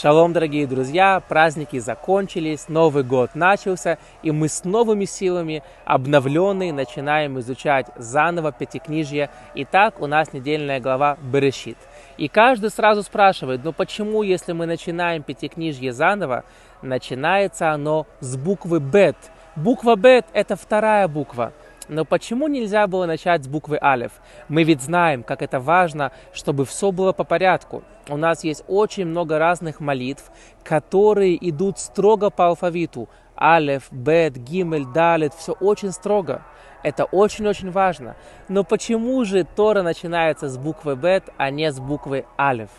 Шалом, дорогие друзья! Праздники закончились, Новый год начался, и мы с новыми силами, обновленные, начинаем изучать заново Пятикнижье. Итак, у нас недельная глава Берешит. И каждый сразу спрашивает, ну почему, если мы начинаем Пятикнижье заново, начинается оно с буквы Бет? Буква Бет – это вторая буква – но почему нельзя было начать с буквы Алев? Мы ведь знаем, как это важно, чтобы все было по порядку. У нас есть очень много разных молитв, которые идут строго по алфавиту. Алев, Бет, Гимель, Далет, все очень строго. Это очень-очень важно. Но почему же Тора начинается с буквы Бет, а не с буквы Алев?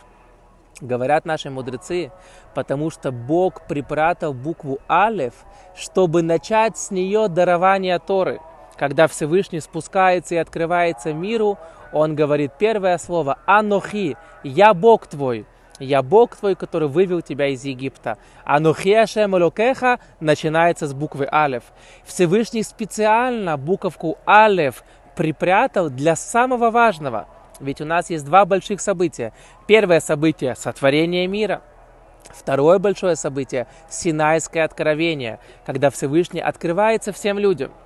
Говорят наши мудрецы, потому что Бог припрятал букву Алев, чтобы начать с нее дарование Торы – когда Всевышний спускается и открывается миру, он говорит первое слово «Анохи», «Я Бог твой». «Я Бог твой, который вывел тебя из Египта». «Анохи Ашем Элокеха» начинается с буквы «Алев». Всевышний специально буковку «Алев» припрятал для самого важного. Ведь у нас есть два больших события. Первое событие – сотворение мира – Второе большое событие – Синайское откровение, когда Всевышний открывается всем людям –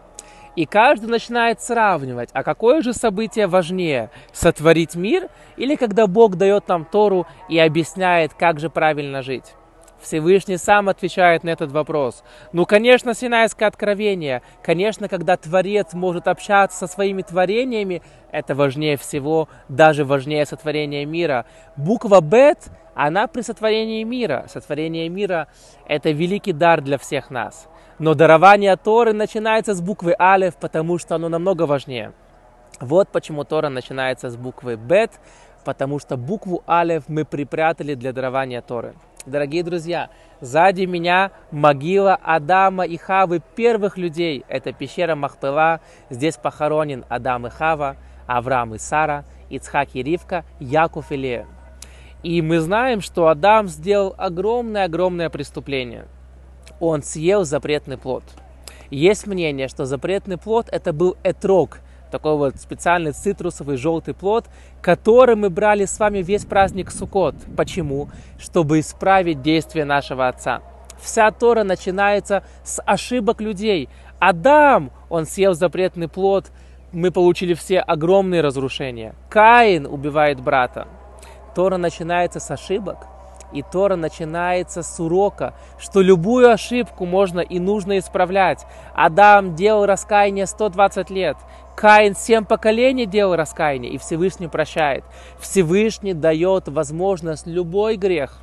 и каждый начинает сравнивать, а какое же событие важнее, сотворить мир или когда Бог дает нам Тору и объясняет, как же правильно жить. Всевышний сам отвечает на этот вопрос. Ну, конечно, Синайское откровение. Конечно, когда Творец может общаться со своими творениями, это важнее всего, даже важнее сотворения мира. Буква Бет, она при сотворении мира. Сотворение мира – это великий дар для всех нас. Но дарование Торы начинается с буквы Алев, потому что оно намного важнее. Вот почему Тора начинается с буквы Бет, потому что букву Алев мы припрятали для дарования Торы. Дорогие друзья, сзади меня могила Адама и Хавы, первых людей. Это пещера Махпела. Здесь похоронен Адам и Хава, Авраам и Сара, Ицхак и Ривка, Яков и Лея. И мы знаем, что Адам сделал огромное-огромное преступление – он съел запретный плод. Есть мнение, что запретный плод это был этрог, такой вот специальный цитрусовый желтый плод, который мы брали с вами весь праздник Суккот. Почему? Чтобы исправить действия нашего Отца. Вся Тора начинается с ошибок людей. Адам, он съел запретный плод, мы получили все огромные разрушения. Каин убивает брата. Тора начинается с ошибок, и Тора начинается с урока, что любую ошибку можно и нужно исправлять. Адам делал раскаяние 120 лет. Каин семь поколений делал раскаяние, и Всевышний прощает. Всевышний дает возможность любой грех,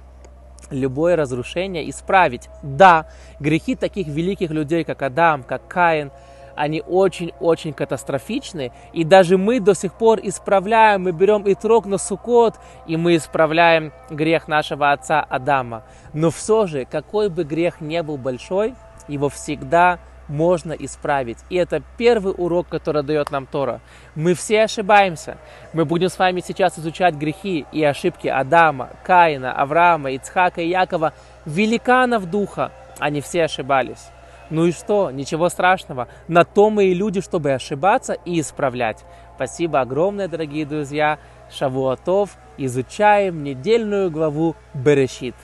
любое разрушение исправить. Да, грехи таких великих людей, как Адам, как Каин – они очень-очень катастрофичны. И даже мы до сих пор исправляем, мы берем и трог на сукот, и мы исправляем грех нашего отца Адама. Но все же, какой бы грех не был большой, его всегда можно исправить. И это первый урок, который дает нам Тора. Мы все ошибаемся. Мы будем с вами сейчас изучать грехи и ошибки Адама, Каина, Авраама, Ицхака и Якова, великанов духа. Они все ошибались. Ну и что? Ничего страшного. На то мы и люди, чтобы ошибаться и исправлять. Спасибо огромное, дорогие друзья. Шавуатов. Изучаем недельную главу Берешит.